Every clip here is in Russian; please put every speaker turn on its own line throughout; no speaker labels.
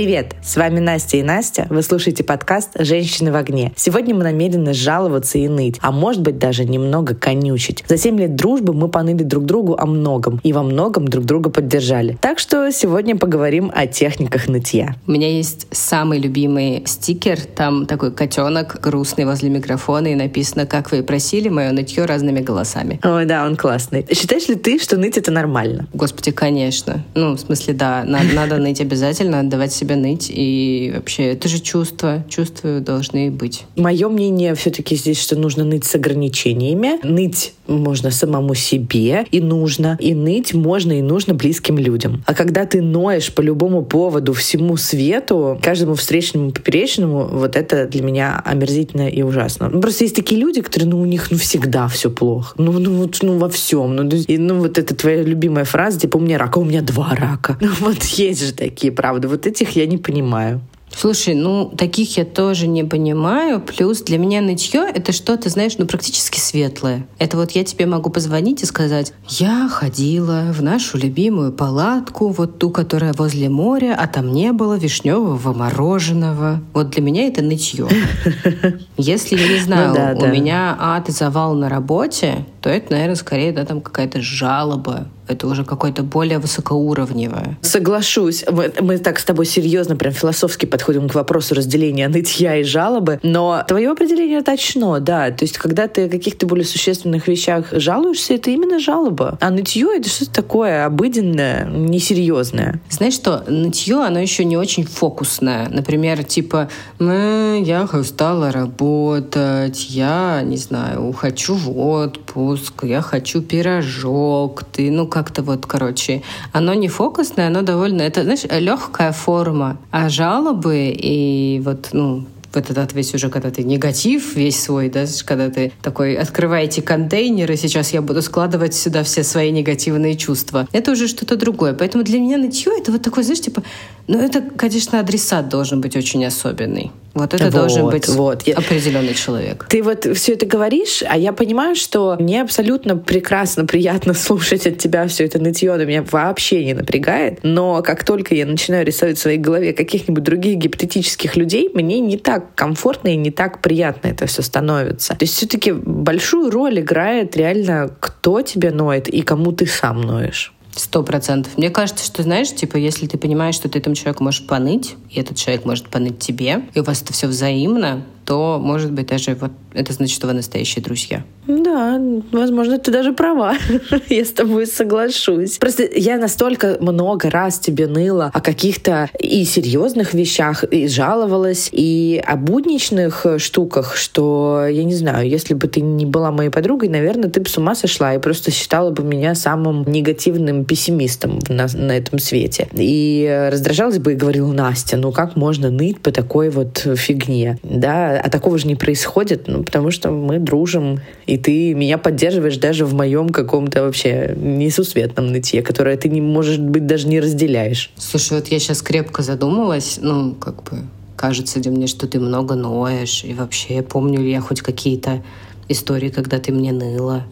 Привет! С вами Настя и Настя. Вы слушаете подкаст «Женщины в огне». Сегодня мы намерены жаловаться и ныть, а может быть даже немного конючить. За 7 лет дружбы мы поныли друг другу о многом и во многом друг друга поддержали. Так что сегодня поговорим о техниках нытья.
У меня есть самый любимый стикер. Там такой котенок грустный возле микрофона и написано «Как вы и просили, мое нытье разными голосами».
Ой, да, он классный. Считаешь ли ты, что ныть это нормально?
Господи, конечно. Ну, в смысле, да, надо, надо ныть обязательно, отдавать себя ныть. И вообще, это же чувства. Чувства должны быть.
Мое мнение все-таки здесь, что нужно ныть с ограничениями. Ныть можно самому себе и нужно. И ныть можно и нужно близким людям. А когда ты ноешь по любому поводу всему свету, каждому встречному, поперечному, вот это для меня омерзительно и ужасно. Ну, просто есть такие люди, которые, ну, у них, ну, всегда все плохо. Ну, ну, вот, ну, во всем. Ну, и, ну, вот это твоя любимая фраза, типа, у меня рак, а у меня два рака. Ну, вот есть же такие, правда. Вот этих я не понимаю.
Слушай, ну таких я тоже не понимаю. Плюс для меня нытье — это что-то, знаешь, ну практически светлое. Это вот я тебе могу позвонить и сказать, я ходила в нашу любимую палатку, вот ту, которая возле моря, а там не было вишневого мороженого. Вот для меня это нытье. Если я не ну знаю, у меня ад и завал на работе, то это, наверное, скорее да, там какая-то жалоба это уже какое-то более высокоуровневое.
Соглашусь. Мы, мы так с тобой серьезно, прям философски подходим к вопросу разделения нытья и жалобы. Но твое определение точно, да. То есть, когда ты о каких-то более существенных вещах жалуешься, это именно жалоба. А нытье — это что-то такое обыденное, несерьезное.
Знаешь что? Нытье, оно еще не очень фокусное. Например, типа, я устала работать, я, не знаю, хочу в отпуск, я хочу пирожок, ты, ну, как как-то вот, короче, оно не фокусное, оно довольно, это, знаешь, легкая форма. А жалобы и вот, ну, вот этот весь уже, когда ты негатив весь свой, да, когда ты такой, открываете контейнеры, сейчас я буду складывать сюда все свои негативные чувства. Это уже что-то другое. Поэтому для меня нытье это вот такой, знаешь, типа, ну это, конечно, адресат должен быть очень особенный. Вот это вот, должен быть вот. определенный человек.
Ты вот все это говоришь, а я понимаю, что мне абсолютно прекрасно, приятно слушать от тебя все это нытье, оно меня вообще не напрягает. Но как только я начинаю рисовать в своей голове каких-нибудь других гипотетических людей, мне не так комфортно и не так приятно это все становится. То есть все-таки большую роль играет реально, кто тебе ноет и кому ты сам ноешь.
Сто процентов. Мне кажется, что, знаешь, типа, если ты понимаешь, что ты этому человеку можешь поныть, и этот человек может поныть тебе, и у вас это все взаимно, то, может быть, даже вот это значит, что вы настоящие друзья.
Да, возможно, ты даже права. я с тобой соглашусь. Просто я настолько много раз тебе ныла о каких-то и серьезных вещах, и жаловалась, и о будничных штуках, что, я не знаю, если бы ты не была моей подругой, наверное, ты бы с ума сошла и просто считала бы меня самым негативным пессимистом на, на этом свете. И раздражалась бы и говорила, Настя, ну как можно ныть по такой вот фигне? Да, а такого же не происходит, ну, потому что мы дружим, и ты меня поддерживаешь даже в моем каком-то вообще несусветном нытье, которое ты, не, может быть, даже не разделяешь.
Слушай, вот я сейчас крепко задумалась, ну, как бы, кажется ли мне, что ты много ноешь, и вообще, помню ли я хоть какие-то истории, когда ты мне ныла,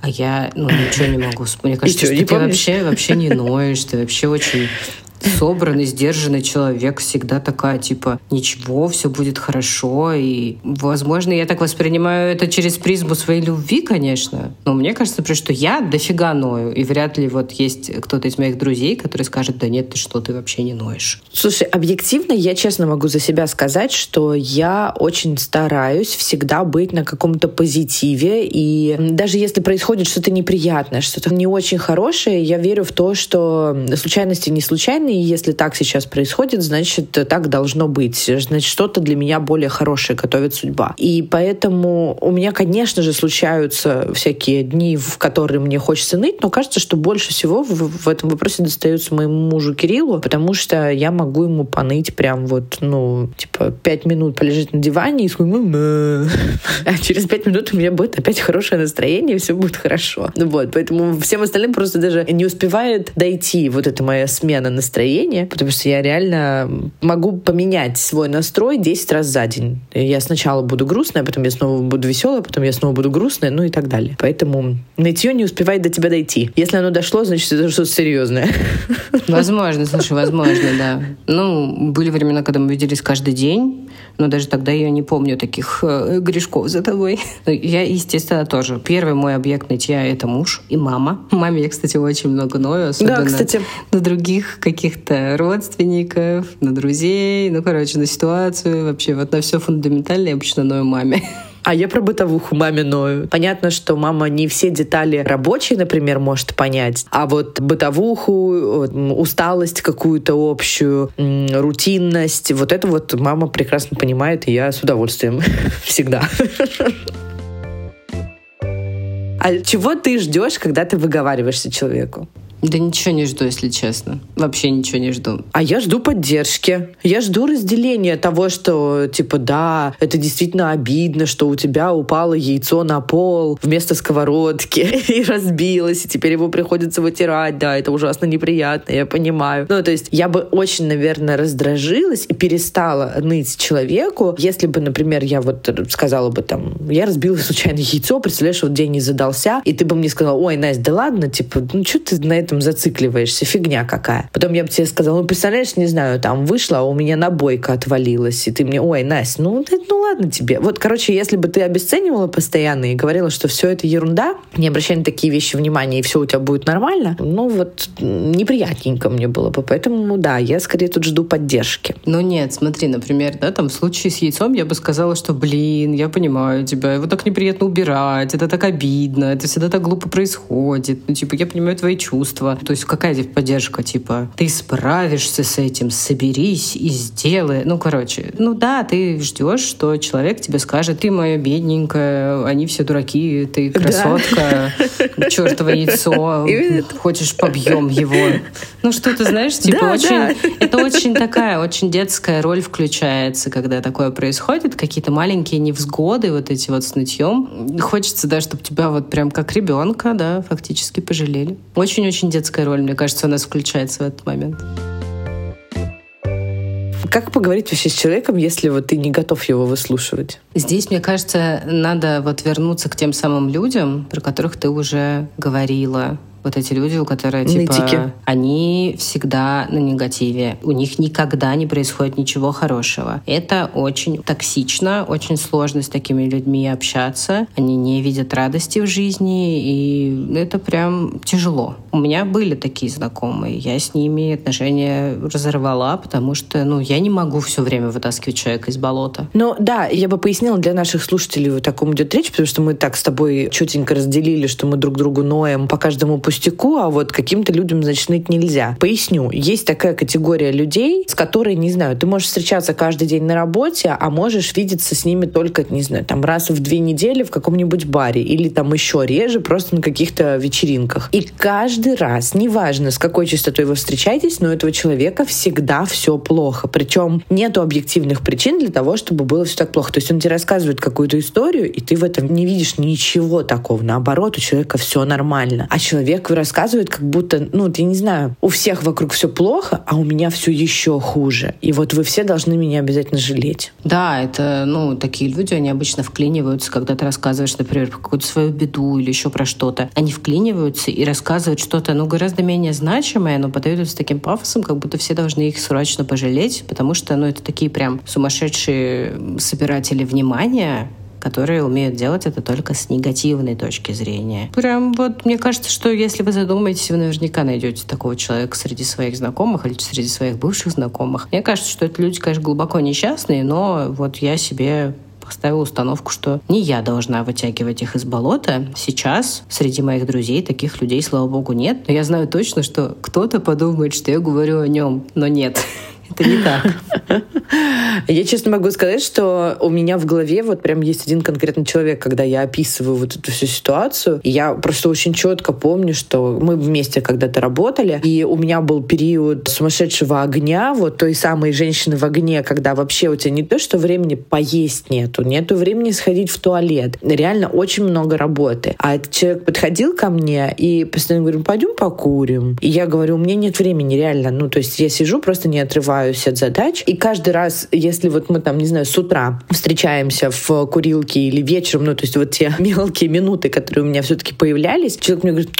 а я, ну, ничего не могу вспомнить. Мне кажется, что ты вообще, вообще не ноешь, ты вообще очень собранный, сдержанный человек, всегда такая, типа, ничего, все будет хорошо. И, возможно, я так воспринимаю это через призму своей любви, конечно. Но мне кажется, например, что я дофига ною. И вряд ли вот есть кто-то из моих друзей, который скажет, да нет, ты что, ты вообще не ноешь.
Слушай, объективно я честно могу за себя сказать, что я очень стараюсь всегда быть на каком-то позитиве. И даже если происходит что-то неприятное, что-то не очень хорошее, я верю в то, что случайности не случайные, и если так сейчас происходит, значит, так должно быть. Значит, что-то для меня более хорошее готовит судьба. И поэтому у меня, конечно же, случаются всякие дни, в которые мне хочется ныть, но кажется, что больше всего в, в этом вопросе достается моему мужу Кириллу, потому что я могу ему поныть прям вот, ну, типа, пять минут полежать на диване и сказать, а через пять минут у меня будет опять хорошее настроение, все будет хорошо. Ну вот, поэтому всем остальным просто даже не успевает дойти вот эта моя смена настроения настроение, потому что я реально могу поменять свой настрой 10 раз за день. Я сначала буду грустная, потом я снова буду веселая, потом я снова буду грустная, ну и так далее. Поэтому нытье не успевает до тебя дойти. Если оно дошло, значит, это что-то серьезное.
Возможно, слушай, возможно, да. Ну, были времена, когда мы виделись каждый день, но даже тогда я не помню таких э, грешков за тобой. Я, естественно, тоже. Первый мой объект нытья — это муж и мама. Маме я, кстати, очень много ною, особенно
да, кстати.
на других каких-то родственников, на друзей, ну, короче, на ситуацию, вообще вот на все фундаментальное я обычно ною маме.
А я про бытовуху маминую. Понятно, что мама не все детали рабочие, например, может понять, а вот бытовуху, усталость какую-то общую, рутинность, вот это вот мама прекрасно понимает, и я с удовольствием всегда. А чего ты ждешь, когда ты выговариваешься человеку?
Да ничего не жду, если честно. Вообще ничего не жду.
А я жду поддержки. Я жду разделения того, что, типа, да, это действительно обидно, что у тебя упало яйцо на пол вместо сковородки и разбилось, и теперь его приходится вытирать. Да, это ужасно неприятно, я понимаю. Ну, то есть я бы очень, наверное, раздражилась и перестала ныть человеку, если бы, например, я вот сказала бы там, я разбила случайно яйцо, представляешь, вот день не задался, и ты бы мне сказала, ой, Настя, да ладно, типа, ну что ты на этом этом зацикливаешься, фигня какая. Потом я бы тебе сказала, ну, представляешь, не знаю, там вышла, а у меня набойка отвалилась, и ты мне, ой, Настя, ну, ты, ну ладно тебе. Вот, короче, если бы ты обесценивала постоянно и говорила, что все это ерунда, не обращай на такие вещи внимания, и все у тебя будет нормально, ну, вот неприятненько мне было бы. Поэтому, ну, да, я скорее тут жду поддержки.
Ну, нет, смотри, например, да, там в случае с яйцом я бы сказала, что, блин, я понимаю тебя, его так неприятно убирать, это так обидно, это всегда так глупо происходит. Ну, типа, я понимаю твои чувства, чувства. То есть какая здесь поддержка? Типа, ты справишься с этим, соберись и сделай. Ну, короче, ну да, ты ждешь, что человек тебе скажет, ты моя бедненькая, они все дураки, ты красотка, да. чертово яйцо, хочешь побьем его. Ну, что ты знаешь, типа, да, очень, да. это очень такая, очень детская роль включается, когда такое происходит, какие-то маленькие невзгоды, вот эти вот с нытьем. Хочется, да, чтобы тебя вот прям как ребенка, да, фактически пожалели. Очень-очень детская роль, мне кажется, у нас включается в этот момент.
Как поговорить вообще с человеком, если вот ты не готов его выслушивать?
Здесь, мне кажется, надо вот вернуться к тем самым людям, про которых ты уже говорила вот эти люди, у которых типа Нытики. они всегда на негативе, у них никогда не происходит ничего хорошего. Это очень токсично, очень сложно с такими людьми общаться. Они не видят радости в жизни, и это прям тяжело. У меня были такие знакомые, я с ними отношения разорвала, потому что, ну, я не могу все время вытаскивать человека из болота.
Ну да, я бы пояснила для наших слушателей, вот таком идет речь, потому что мы так с тобой чутенько разделили, что мы друг другу ноем по каждому пустяку пустяку, а вот каким-то людям, значит, ныть нельзя. Поясню. Есть такая категория людей, с которой, не знаю, ты можешь встречаться каждый день на работе, а можешь видеться с ними только, не знаю, там раз в две недели в каком-нибудь баре или там еще реже просто на каких-то вечеринках. И каждый раз, неважно, с какой частотой вы встречаетесь, но у этого человека всегда все плохо. Причем нету объективных причин для того, чтобы было все так плохо. То есть он тебе рассказывает какую-то историю, и ты в этом не видишь ничего такого. Наоборот, у человека все нормально. А человек человек рассказывает, как будто, ну, я не знаю, у всех вокруг все плохо, а у меня все еще хуже. И вот вы все должны меня обязательно жалеть.
Да, это, ну, такие люди, они обычно вклиниваются, когда ты рассказываешь, например, про какую-то свою беду или еще про что-то. Они вклиниваются и рассказывают что-то, ну, гораздо менее значимое, но подают это с таким пафосом, как будто все должны их срочно пожалеть, потому что, ну, это такие прям сумасшедшие собиратели внимания, которые умеют делать это только с негативной точки зрения. Прям вот мне кажется, что если вы задумаетесь, вы наверняка найдете такого человека среди своих знакомых или среди своих бывших знакомых. Мне кажется, что это люди, конечно, глубоко несчастные, но вот я себе поставила установку, что не я должна вытягивать их из болота. Сейчас среди моих друзей таких людей, слава богу, нет. Но я знаю точно, что кто-то подумает, что я говорю о нем, но нет. Это не так.
Я честно могу сказать, что у меня в голове вот прям есть один конкретный человек, когда я описываю вот эту всю ситуацию. Я просто очень четко помню, что мы вместе когда-то работали, и у меня был период сумасшедшего огня, вот той самой женщины в огне, когда вообще у тебя не то, что времени поесть нету, нету времени сходить в туалет. Реально очень много работы. А человек подходил ко мне и постоянно говорил, пойдем покурим. И я говорю, у меня нет времени, реально. Ну, то есть я сижу, просто не отрываюсь от задач. И каждый раз, если вот мы там, не знаю, с утра встречаемся в курилке или вечером, ну, то есть вот те мелкие минуты, которые у меня все-таки появлялись, человек мне говорит,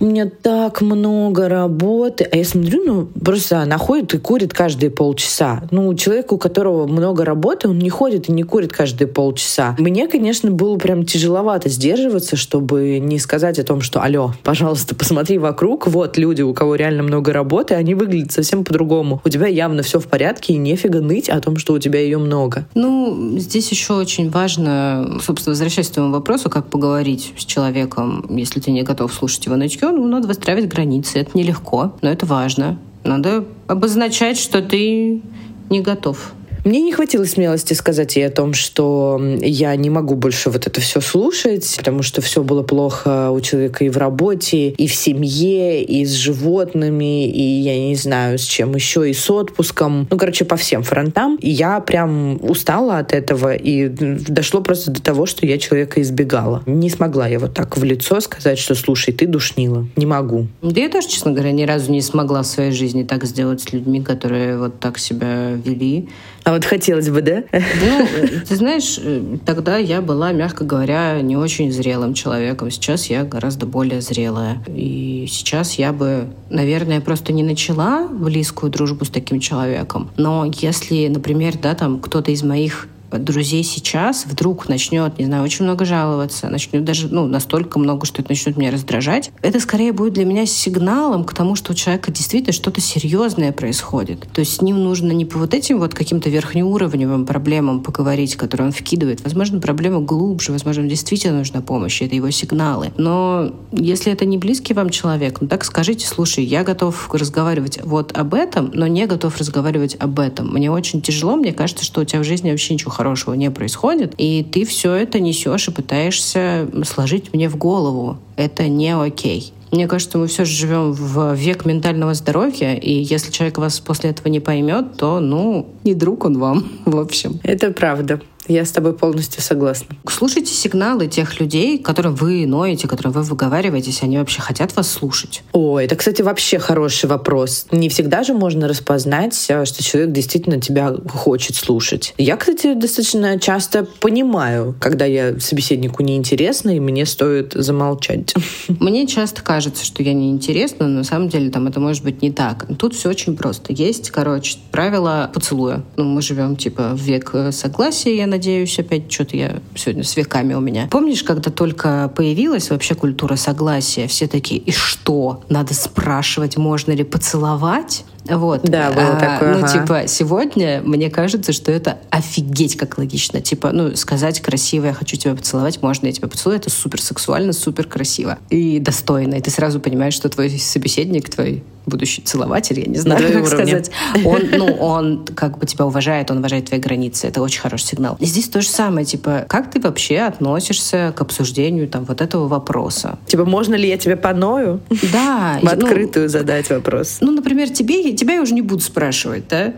у меня так много работы. А я смотрю, ну, просто она ходит и курит каждые полчаса. Ну, человек, у которого много работы, он не ходит и не курит каждые полчаса. Мне, конечно, было прям тяжеловато сдерживаться, чтобы не сказать о том, что, алло, пожалуйста, посмотри вокруг, вот люди, у кого реально много работы, они выглядят совсем по-другому. У тебя явно все в порядке, и нефига ныть о том, что у тебя ее много.
Ну, здесь еще очень важно, собственно, возвращаясь к твоему вопросу, как поговорить с человеком, если ты не готов слушать его нытье, ну, надо выстраивать границы. Это нелегко, но это важно. Надо обозначать, что ты не готов
мне не хватило смелости сказать ей о том, что я не могу больше вот это все слушать, потому что все было плохо у человека и в работе, и в семье, и с животными, и я не знаю, с чем еще, и с отпуском. Ну, короче, по всем фронтам. И я прям устала от этого, и дошло просто до того, что я человека избегала. Не смогла я вот так в лицо сказать, что слушай, ты душнила. Не могу.
Да я тоже, честно говоря, ни разу не смогла в своей жизни так сделать с людьми, которые вот так себя вели.
А вот хотелось бы, да?
Ну, ты знаешь, тогда я была, мягко говоря, не очень зрелым человеком. Сейчас я гораздо более зрелая. И сейчас я бы, наверное, просто не начала близкую дружбу с таким человеком. Но если, например, да, там кто-то из моих друзей сейчас вдруг начнет, не знаю, очень много жаловаться, начнет даже, ну, настолько много, что это начнет меня раздражать, это скорее будет для меня сигналом к тому, что у человека действительно что-то серьезное происходит. То есть с ним нужно не по вот этим вот каким-то верхнеуровневым проблемам поговорить, которые он вкидывает. Возможно, проблема глубже, возможно, действительно нужна помощь, это его сигналы. Но если это не близкий вам человек, ну так скажите, слушай, я готов разговаривать вот об этом, но не готов разговаривать об этом. Мне очень тяжело, мне кажется, что у тебя в жизни вообще ничего хорошего хорошего не происходит, и ты все это несешь и пытаешься сложить мне в голову. Это не окей. Мне кажется, мы все же живем в век ментального здоровья, и если человек вас после этого не поймет, то, ну, не друг он вам, в общем.
Это правда. Я с тобой полностью согласна.
Слушайте сигналы тех людей, которым вы ноете, которым вы выговариваетесь, они вообще хотят вас слушать.
О, это, кстати, вообще хороший вопрос. Не всегда же можно распознать, э, что человек действительно тебя хочет слушать. Я, кстати, достаточно часто понимаю, когда я собеседнику неинтересна, и мне стоит замолчать.
Мне часто кажется, что я неинтересна, но на самом деле там это может быть не так. Тут все очень просто. Есть, короче, правила поцелуя. Ну, мы живем, типа, в век э, согласия, я надеюсь, опять что-то я сегодня с веками у меня. Помнишь, когда только появилась вообще культура согласия, все такие, и что? Надо спрашивать, можно ли поцеловать? Вот.
Да, было а, такое.
Ну, ага. типа, сегодня мне кажется, что это офигеть как логично. Типа, ну, сказать красиво, я хочу тебя поцеловать, можно я тебя поцелую, это супер сексуально, супер красиво и достойно. И ты сразу понимаешь, что твой собеседник, твой будущий целователь, я не знаю, как уровне. сказать. Он, ну, он как бы тебя уважает, он уважает твои границы. Это очень хороший сигнал. И здесь то же самое, типа, как ты вообще относишься к обсуждению там вот этого вопроса?
Типа, можно ли я тебе поною?
Да.
В открытую ну, задать вопрос.
Ну, например, тебе, тебя я уже не буду спрашивать, да?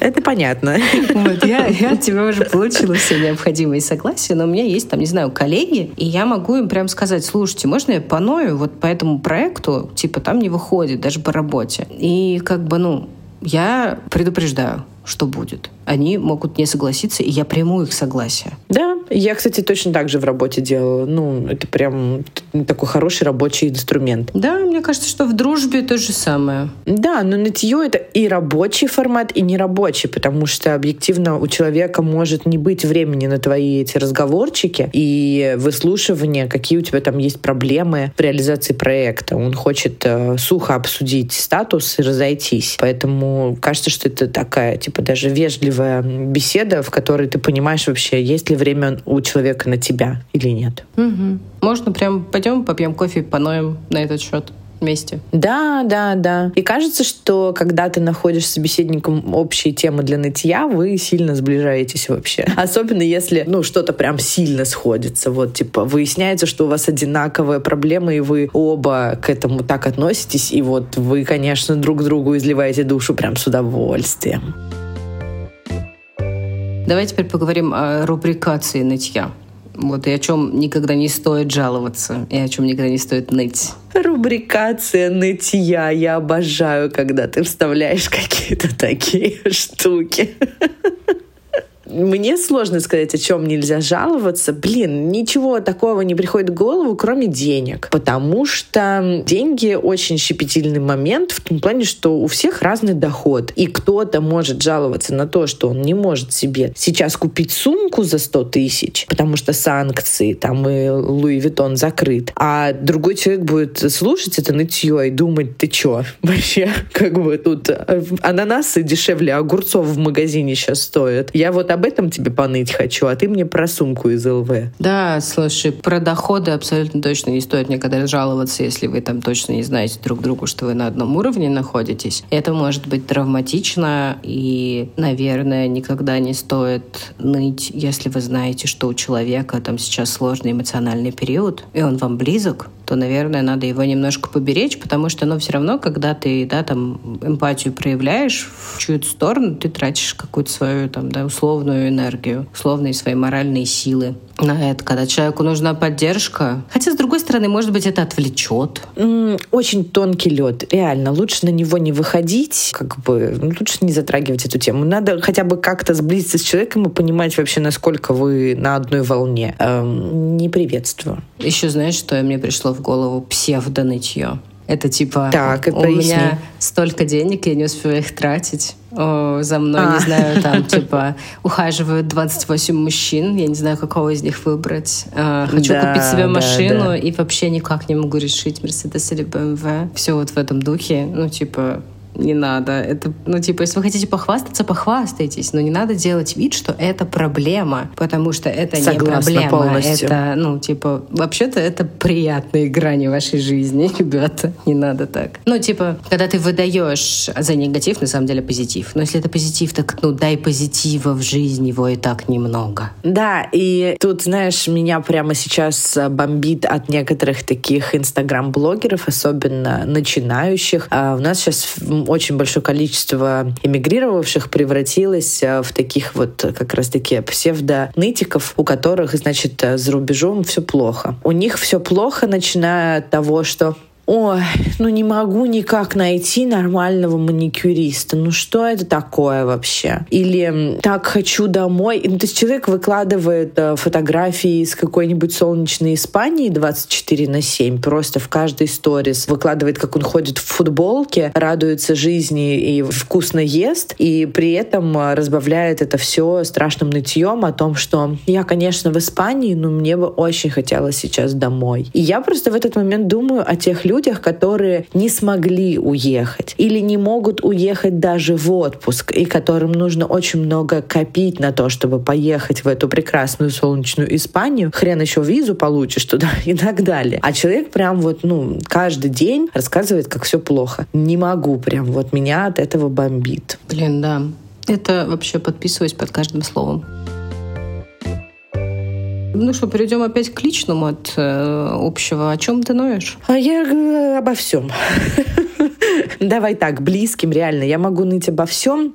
Это понятно.
Вот, я, я от тебя уже получила все необходимые согласия, но у меня есть, там, не знаю, коллеги, и я могу им прям сказать, слушайте, можно я поною вот по этому проекту, типа, там не выходит, даже по работе. И как бы, ну, я предупреждаю, что будет. Они могут не согласиться, и я приму их согласие.
Да, я, кстати, точно так же в работе делала. Ну, это прям такой хороший рабочий инструмент.
Да, мне кажется, что в дружбе то же самое.
Да, но нытье — это и рабочий формат, и нерабочий, потому что объективно у человека может не быть времени на твои эти разговорчики и выслушивание, какие у тебя там есть проблемы в реализации проекта. Он хочет э, сухо обсудить статус и разойтись. Поэтому кажется, что это такая, типа, даже вежливая беседа, в которой ты понимаешь вообще, есть ли время у человека на тебя или нет.
Угу. Можно прям пойдем попьем кофе, поноем на этот счет. вместе.
Да, да, да. И кажется, что когда ты находишь с собеседником общие темы для нытья, вы сильно сближаетесь вообще. Особенно если, ну, что-то прям сильно сходится. Вот, типа, выясняется, что у вас одинаковые проблемы, и вы оба к этому так относитесь, и вот вы, конечно, друг другу изливаете душу прям с удовольствием.
Давай теперь поговорим о рубрикации нытья. Вот и о чем никогда не стоит жаловаться, и о чем никогда не стоит ныть.
Рубрикация нытья. Я обожаю, когда ты вставляешь какие-то такие штуки. Мне сложно сказать, о чем нельзя жаловаться. Блин, ничего такого не приходит в голову, кроме денег. Потому что деньги очень щепетильный момент в том плане, что у всех разный доход. И кто-то может жаловаться на то, что он не может себе сейчас купить сумку за 100 тысяч, потому что санкции, там и Луи Виттон закрыт. А другой человек будет слушать это нытье и думать, ты чё, вообще, как бы тут э, ананасы дешевле огурцов в магазине сейчас стоят. Я вот об об этом тебе поныть хочу, а ты мне про сумку из ЛВ.
Да, слушай, про доходы абсолютно точно не стоит никогда жаловаться, если вы там точно не знаете друг другу, что вы на одном уровне находитесь. Это может быть травматично, и, наверное, никогда не стоит ныть, если вы знаете, что у человека там сейчас сложный эмоциональный период, и он вам близок, то, наверное, надо его немножко поберечь, потому что, ну, все равно, когда ты, да, там, эмпатию проявляешь в чью-то сторону, ты тратишь какую-то свою, там, да, условную энергию, условные свои моральные силы на это, когда человеку нужна поддержка. Хотя, с другой стороны, может быть, это отвлечет.
Очень тонкий лед. Реально, лучше на него не выходить, как бы ну, лучше не затрагивать эту тему. Надо хотя бы как-то сблизиться с человеком и понимать вообще, насколько вы на одной волне. Эм, не приветствую.
Еще знаешь, что мне пришло в голову? Псевдонытье. Это типа
так,
у
поясни.
меня столько денег, я не успеваю их тратить. О, за мной, а. не знаю, там, типа, ухаживают 28 мужчин, я не знаю, какого из них выбрать. А, хочу да, купить себе машину да, да. и вообще никак не могу решить, Мерседес или БМВ. Все вот в этом духе. Ну, типа, не надо. Это, ну, типа, если вы хотите похвастаться, похвастайтесь, но не надо делать вид, что это проблема, потому что это Согласна не проблема. Полностью. Это, ну, типа, вообще-то это приятные грани вашей жизни, ребята. Не надо так. Ну, типа, когда ты выдаешь за негатив, на самом деле позитив. Но если это позитив, так, ну, дай позитива в жизни, его и так немного.
Да, и тут, знаешь, меня прямо сейчас бомбит от некоторых таких инстаграм-блогеров, особенно начинающих. А у нас сейчас очень большое количество эмигрировавших превратилось э, в таких вот как раз-таки псевдонытиков, у которых, значит, э, за рубежом все плохо. У них все плохо, начиная от того, что ой, ну не могу никак найти нормального маникюриста. Ну что это такое вообще? Или так хочу домой. Ну, то есть человек выкладывает э, фотографии из какой-нибудь солнечной Испании 24 на 7, просто в каждой сторис выкладывает, как он ходит в футболке, радуется жизни и вкусно ест, и при этом э, разбавляет это все страшным нытьем о том, что я, конечно, в Испании, но мне бы очень хотелось сейчас домой. И я просто в этот момент думаю о тех людях, людях, которые не смогли уехать или не могут уехать даже в отпуск, и которым нужно очень много копить на то, чтобы поехать в эту прекрасную солнечную Испанию. Хрен еще визу получишь туда и так далее. А человек прям вот, ну, каждый день рассказывает, как все плохо. Не могу прям, вот меня от этого бомбит.
Блин, да. Это вообще подписываюсь под каждым словом. Ну что, перейдем опять к личному от э, общего. О чем ты ноешь?
А я э, обо всем. Давай так, близким реально. Я могу ныть обо всем,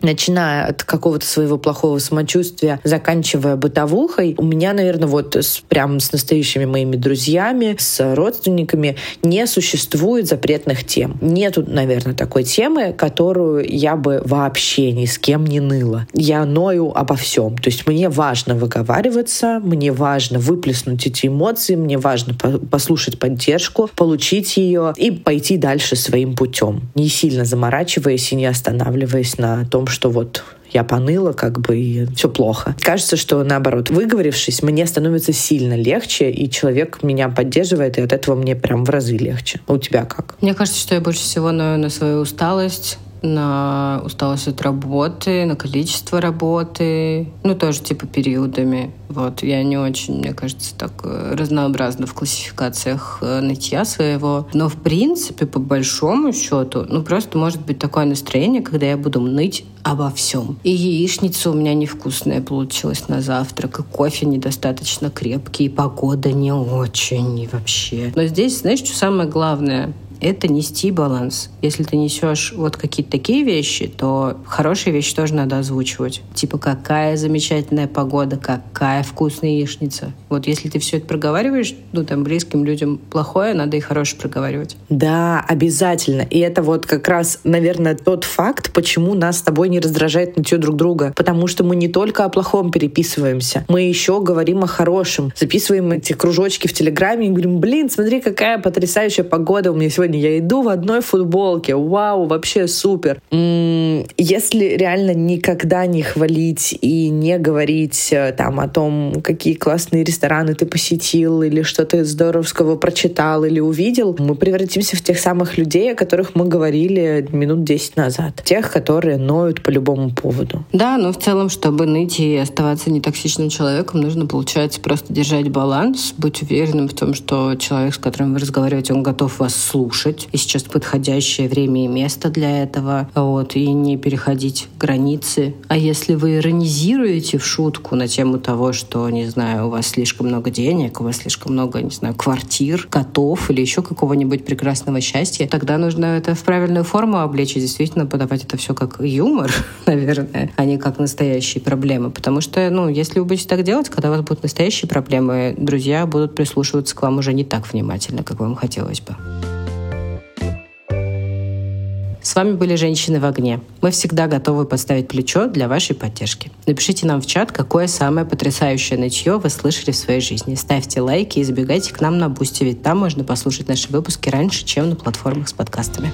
начиная от какого-то своего плохого самочувствия, заканчивая бытовухой, у меня, наверное, вот с, прям с настоящими моими друзьями, с родственниками не существует запретных тем. Нету, наверное, такой темы, которую я бы вообще ни с кем не ныла. Я ною обо всем. То есть мне важно выговариваться, мне важно выплеснуть эти эмоции, мне важно послушать поддержку, получить ее и пойти дальше своим путем, не сильно заморачиваясь и не останавливаясь на том, что вот я поныла, как бы, и все плохо. Кажется, что наоборот, выговорившись, мне становится сильно легче, и человек меня поддерживает, и от этого мне прям в разы легче. А у тебя как?
Мне кажется, что я больше всего ною на свою усталость, на усталость от работы, на количество работы, ну, тоже типа периодами. Вот, я не очень, мне кажется, так э, разнообразна в классификациях э, нытья своего. Но, в принципе, по большому счету, ну, просто может быть такое настроение, когда я буду ныть обо всем. И яичница у меня невкусная получилась на завтрак, и кофе недостаточно крепкий, и погода не очень, и вообще. Но здесь, знаешь, что самое главное? Это нести баланс. Если ты несешь вот какие-то такие вещи, то хорошие вещи тоже надо озвучивать. Типа, какая замечательная погода, какая вкусная яичница. Вот если ты все это проговариваешь, ну, там, близким людям плохое, надо и хорошее проговаривать.
Да, обязательно. И это вот как раз, наверное, тот факт, почему нас с тобой не раздражает нытье друг друга. Потому что мы не только о плохом переписываемся, мы еще говорим о хорошем. Записываем эти кружочки в Телеграме и говорим, блин, смотри, какая потрясающая погода у меня сегодня сегодня я иду в одной футболке. Вау, вообще супер. Если реально никогда не хвалить и не говорить э, там о том, какие классные рестораны ты посетил или что ты здоровского прочитал или увидел, мы превратимся в тех самых людей, о которых мы говорили минут 10 назад. Тех, которые ноют по любому поводу.
Да, но в целом, чтобы ныть и оставаться нетоксичным человеком, нужно, получается, просто держать баланс, быть уверенным в том, что человек, с которым вы разговариваете, он готов вас слушать, слушать. И сейчас подходящее время и место для этого. Вот, и не переходить границы. А если вы иронизируете в шутку на тему того, что, не знаю, у вас слишком много денег, у вас слишком много, не знаю, квартир, котов или еще какого-нибудь прекрасного счастья, тогда нужно это в правильную форму облечь и действительно подавать это все как юмор, наверное, а не как настоящие проблемы. Потому что, ну, если вы будете так делать, когда у вас будут настоящие проблемы, друзья будут прислушиваться к вам уже не так внимательно, как вам хотелось бы. С вами были «Женщины в огне». Мы всегда готовы подставить плечо для вашей поддержки. Напишите нам в чат, какое самое потрясающее нытье вы слышали в своей жизни. Ставьте лайки и забегайте к нам на Boosty, ведь там можно послушать наши выпуски раньше, чем на платформах с подкастами.